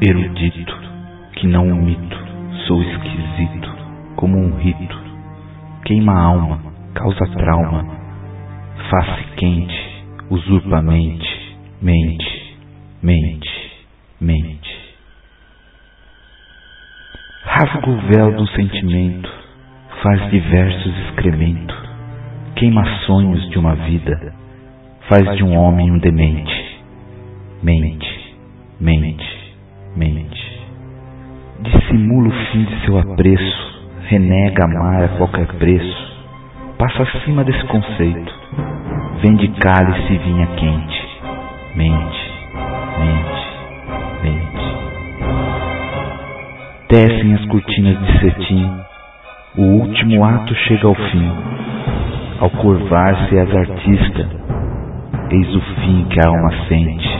erudito, que não um mito, sou esquisito, como um rito. Queima a alma, causa trauma, face quente, usurpa mente, mente, mente, mente. Rasga o véu do sentimento, faz diversos excremento, queima sonhos de uma vida, faz de um homem um demente, mente, mente, Dissimula o fim de seu apreço, renega amar a qualquer preço, passa acima desse conceito, vende cálice e vinha quente, mente, mente, mente. Tecem as cortinas de cetim, o último ato chega ao fim. Ao curvar-se as artistas, eis o fim que a alma sente